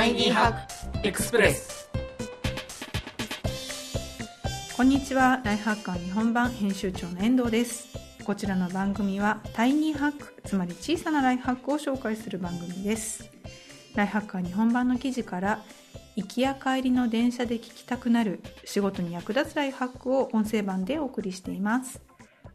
タイニーハックエクスプレスこんにちは。ライフハッカー日本版編集長の遠藤です。こちらの番組はタイニーハックつまり小さなライフハックを紹介する番組です。ライフハッカー日本版の記事から行きや帰りの電車で聞きたくなる仕事に役立つライフハックを音声版でお送りしています。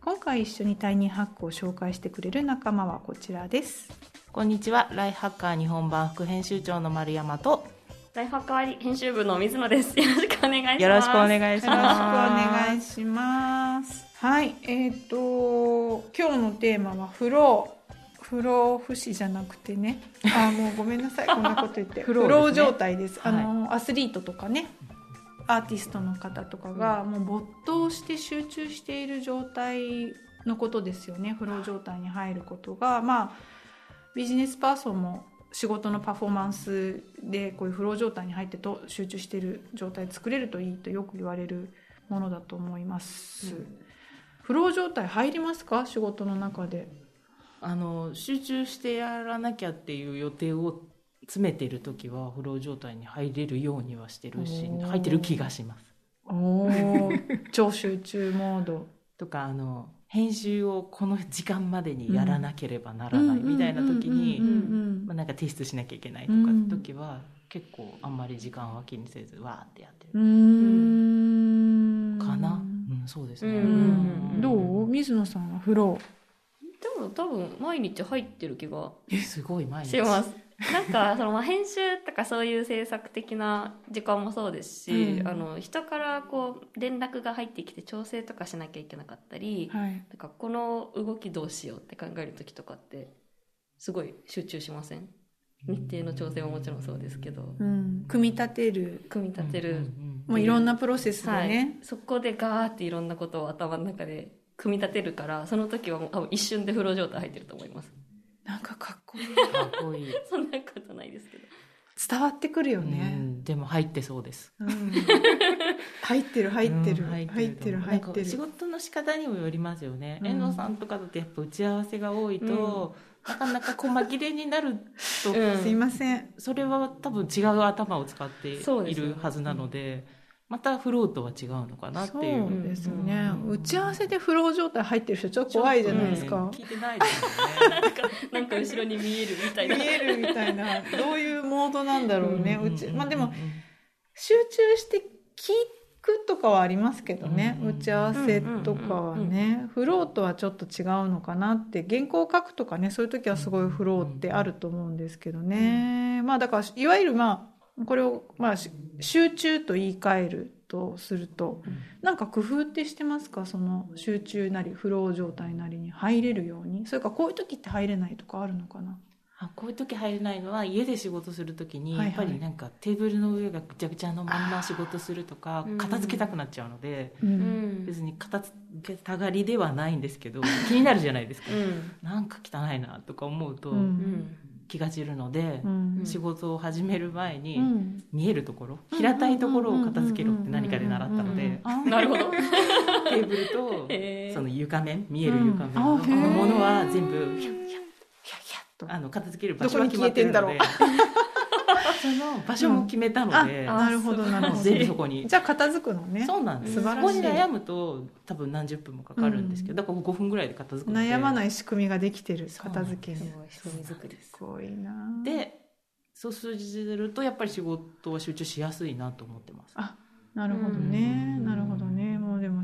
今回一緒にタイニーハックを紹介してくれる仲間はこちらです。こんにちは。ライフハッカー日本版副編集長の丸山と。ライフハッカー編集部の水野です。よろしくお願いします。よろしくお願いしよろしくおます願いします。はい。えっ、と今日のテーマはフロー不老不死じゃなくてね。あもうごめんなさい。こんなこと言って。フローですね。フロー状態です。あはい。の、アスリートとかね。アーティストの方とかがもう没頭して集中している状態のことですよね。フロー状態に入ることが。まあビジネスパーソンも仕事のパフォーマンスでこういうフロー状態に入ってと集中している状態作れるといいとよく言われるものだと思います、フロー状態入りますか仕事の中で？あの集中してやらなきゃっていう予定を詰めてる時はフロー状態に入れるようにはしてるし入ってる気がします。おー。超集中モード。とかあの編集をこの時間までにやらなければならないみたいな時うんにまあなんか提出しなきゃいけないとかって時は結構あんまり時間は気にせずわーってやってうるん。かな、うん、そうですね、うんうんどう？水野さんはフロでも多分毎日入ってる気がえすごい毎日。します。なんかそのまあ編集とかそういう制作的な時間もそうですし、うん。あの人からこう連絡が入ってきて調整とかしなきゃいけなかったり、ーはい。なんかこの動きどうしようって考える時とかってすごい集中しません？日程の調整ももちろんそうですけど。うん。組み立てる。組み立てる、もういろんなプロセスではい。ね、そこでガーっていろんなことを頭の中で組み立てるからその時はもう多分一瞬でフロー状態入ってると思いますなんかかっこいい。かっこいい。そんなことないですけど。伝わってくるようね、んでも入ってそうです。うん。入ってる入ってる、うん入ってる入ってるなんか仕事の仕方にもよりますよね、うん。遠藤さんとかだとやっぱ打ち合わせが多いと、なかなか細切れになると、う んすいません。それは多分違う頭を使っているはずなのでまたフローとは違うのかなっていうそうですよね、うん打ち合わせでフロー状態入ってる人ちょっと怖いじゃないですか、聞いてないですよね。なんかなんか後ろに見えるみたいな。見えるみたいな。どういうモードなんだろうね、うちまあでもうん集中して聞くとかはありますけどね、うん打ち合わせとかはね、フローとはちょっと違うのかなって。原稿を書くとかね。そういう時はすごいフローってあると思うんですけどね、まあだからいわゆるまあこれをまあし集中と言い換えるとするとなんか工夫ってしてますか？その集中なりフロー状態なりに入れるように。それからこういう時って入れないとかあるのかな？あこういう時入れないのは家で仕事する時にやっぱりなんかテーブルの上がぐちゃぐちゃのまんま仕事するとかうん。片付けたくなっちゃうので別に片付けたがりではないんですけど気になるじゃないですか。うん。なんか汚いなとか思うとうんうん気が散るのでうん。仕事を始める前にうん。見えるところ平たいところを片付けろって何かで習ったのであ。なるほど。テーブルとその床面見える床面のものは全部あの片付ける場所は決まってるのでその場所も決めたので、あなるほどなるほど。全部そこに。じゃあ片付くのね。そうなんです。そ素晴らしい。こに悩むと多分何十分もかかるんですけど、だから5分ぐらいで片付くので。悩まない仕組みができてる片付けにす。ごい仕組み作りです。すごいな。でそうするとやっぱり仕事は集中しやすいなと思ってます。あなるほどね。うん。なるほどね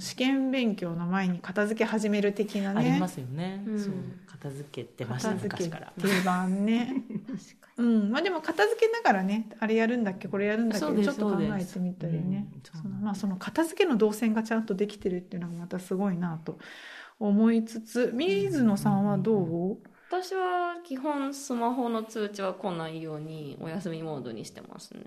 試験勉強の前に片付け始める的なね。ありますよね、うん。そう。片付けてました昔から。定番ね。確かうん。まあでも片付けながらねあれやるんだっけこれやるんだっけちょっと考えてみたりね。うん。そうそのまあその片付けの動線がちゃんとできてるっていうのがまたすごいなと思いつつ水野さんはどう？私は基本スマホの通知は来ないようにお休みモードにしてますね。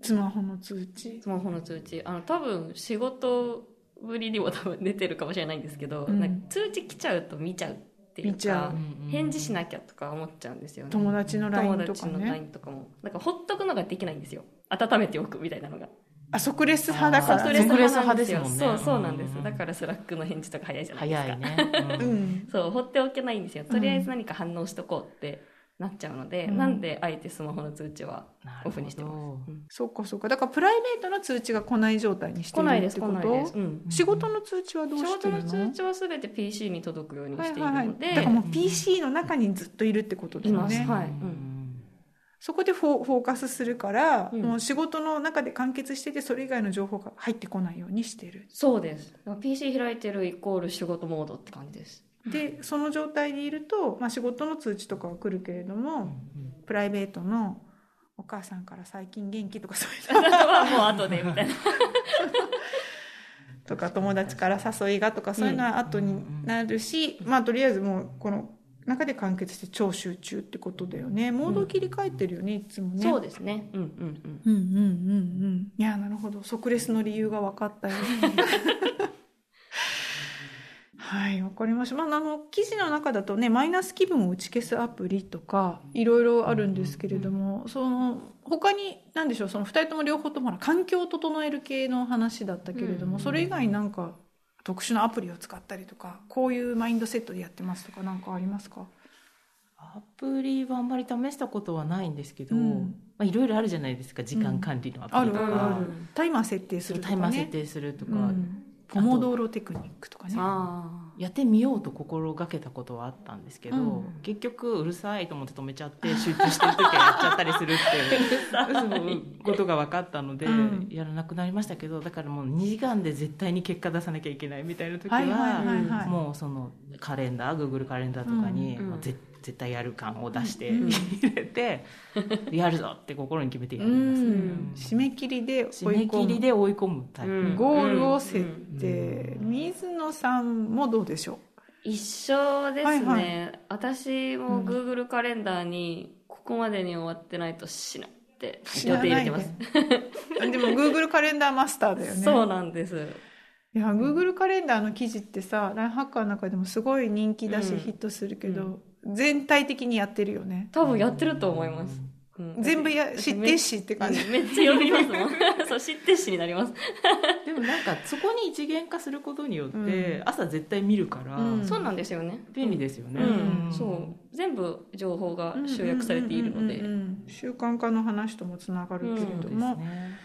スマホの通知？スマホの通知。あの多分仕事ぶりにも多分出てるかもしれないんですけど、うん。なんか通知来ちゃうと見ちゃうっていうか返事しなきゃとか思っちゃうんですよね。友達の LINE とか友達のね LINE とかも。なんかほっとくのができないんですよ。温めておくみたいなのが。あ即レス派だから。即レス派ですもんね。そうそうなんです、うん。だから Slack の返事とか早いじゃないですか。早いね、うん。そう放っておけないんですよ。とりあえず何か反応しとこうってなっちゃうので、うん。なんであえてスマホの通知はオフにしてます、うん。そうかそうか。だからプライベートの通知が来ない状態にしてる来ないです来ってことないです、うん。仕事の通知はどうしてるの？仕事の通知は全て PC に届くようにしているので、だからもう PC の中にずっといるってことだいよね、ます。はい、そこでフォフォーカスするから、うん。もう仕事の中で完結しててそれ以外の情報が入ってこないようにしてる。そうです。PC 開いてるイコール仕事モードって感じですでその状態でいると、まあ、仕事の通知とかは来るけれども、プライベートのお母さんから最近元気とかそういうのはもう後でみたいな。とか友達から誘いがとかそういうのは後になるし、まあとりあえずもうこの中で完結して超集中ってことだよね。モード切り替えてるよねいつもね。そうですね。うんうんうん。うんうんうんうんいやなるほど。即レスの理由が分かったよ はいわかりました、まあ、あの記事の中だとねマイナス気分を打ち消すアプリとかいろいろあるんですけれども、その他に何でしょうその2人とも両方ともほら環境を整える系の話だったけれども、うんそれ以外になんか特殊なアプリを使ったりとかこういうマインドセットでやってますとか何かありますか？アプリはあんまり試したことはないんですけど、うん。まあ、いろいろあるじゃないですか。時間管理のアプリとか、うんタイマー設定するとかね。タイマー設定するとか、うんポモドーロテクニックとかねあやってみようと心がけたことはあったんですけど、うん。結局うるさいと思って止めちゃって集中してる時はやっちゃったりするって いうことが分かったので、うん。やらなくなりましたけどだからもう2時間で絶対に結果出さなきゃいけないみたいな時は、もうそのカレンダー Google カレンダーとかに、うんもうぜ絶対やる感を出してうん入れて、やるぞって心に決めてやうります、ん。締め切りで締め追い込む。切りで追い込むタイプ、うん。ゴールを設定、うん水野さんもどうでしょ一緒ですね、はいはい。私もうん。Google カレンダーにここまでに終わってないとしないって入れてます。でも Google カレンダーマスターだよね。そうなんです。いや Google カレンダーの記事ってさラインハッカーの中でもすごい人気だし、うん。ヒットするけど、全体的にやってるよね。多分やってると思います、うん。全部や知ってしって感じ、うん。めっちゃ読みますもん。そう知ってしになります、でもなんかそこに一元化することによって、うん。朝絶対見るから、うん。そうなんですよね。便利ですよね、うん。そう。全部情報が集約されているので。習慣化の話ともつながるけれども、ね。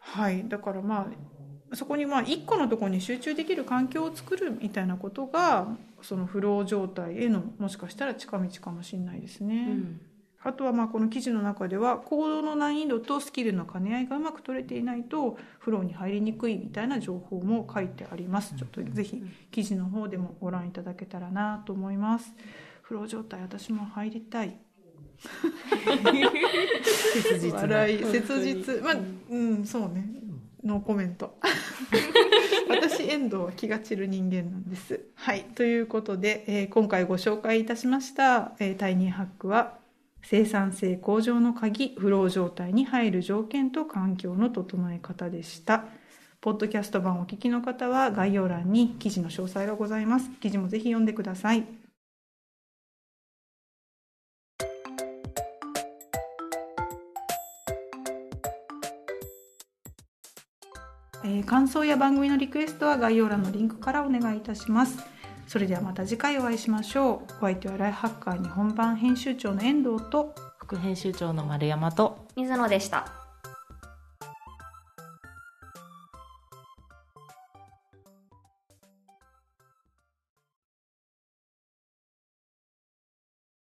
はい。だからまあそこにまあ一個のところに集中できる環境を作るみたいなことがそのフロー状態へのもしかしたら近道かもしれないですね、うん。あとはまあこの記事の中では行動の難易度とスキルの兼ね合いがうまく取れていないとフローに入りにくいみたいな情報も書いてあります。ちょっとぜひ記事の方でもご覧いただけたらなと思います。フロー状態私も入りたい。切実な。笑い切実。まあうんそうね。ノーコメント私遠藤は気が散る人間なんです。はい。ということで、えー今回ご紹介いたしました、えータイニーハックは生産性向上の鍵フロー状態に入る条件と環境の整え方でした。ポッドキャスト版お聞きの方は概要欄に記事の詳細がございます。記事もぜひ読んでくださいえー感想や番組のリクエストは概要欄のリンクからお願いいたします。それではまた次回お会いしましょう。お相手はライフハッカー日本版編集長の遠藤と副編集長の丸山と水野でした